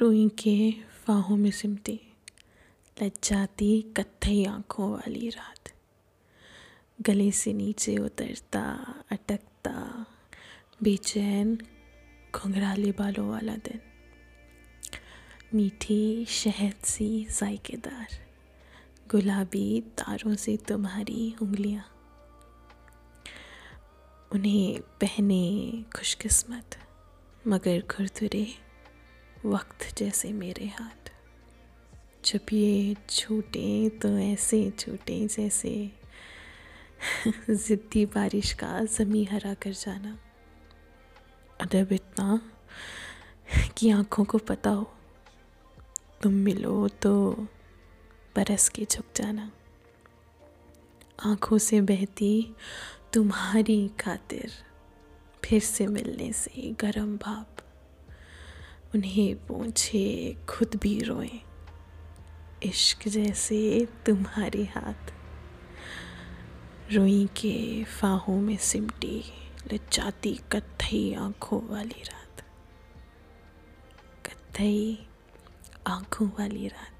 रुई के फाहों में सिमटी, लज्जाती कत्थई आँखों वाली रात। गले से नीचे उतरता, अटकता, बेचैन घुंघराले बालों वाला दिन। मीठी शहद सी जायकेदार, गुलाबी तारों से तुम्हारी उंगलियाँ। उन्हें पहने खुशकिस्मत, मगर खुरदुरे वक्त जैसे मेरे हाथ। जब ये छूटे तो ऐसे, छूटे जैसे। ज़िद्दी बारिश का ज़मी हरा कर जाना। अदब इतना कि आँखों को पता हो, तुम मिलो तो बरस के झुक जाना। आँखों से बहती तुम्हारी खातिर फिर से मिलने से गरम भाप। उन्हें पूछे, खुद भी रोए। इश्क जैसे तुम्हारे हाथ। रोई के फाहों में सिमटी लचाती कत्थई आँखों वाली रात। कत्थई आँखों वाली रात।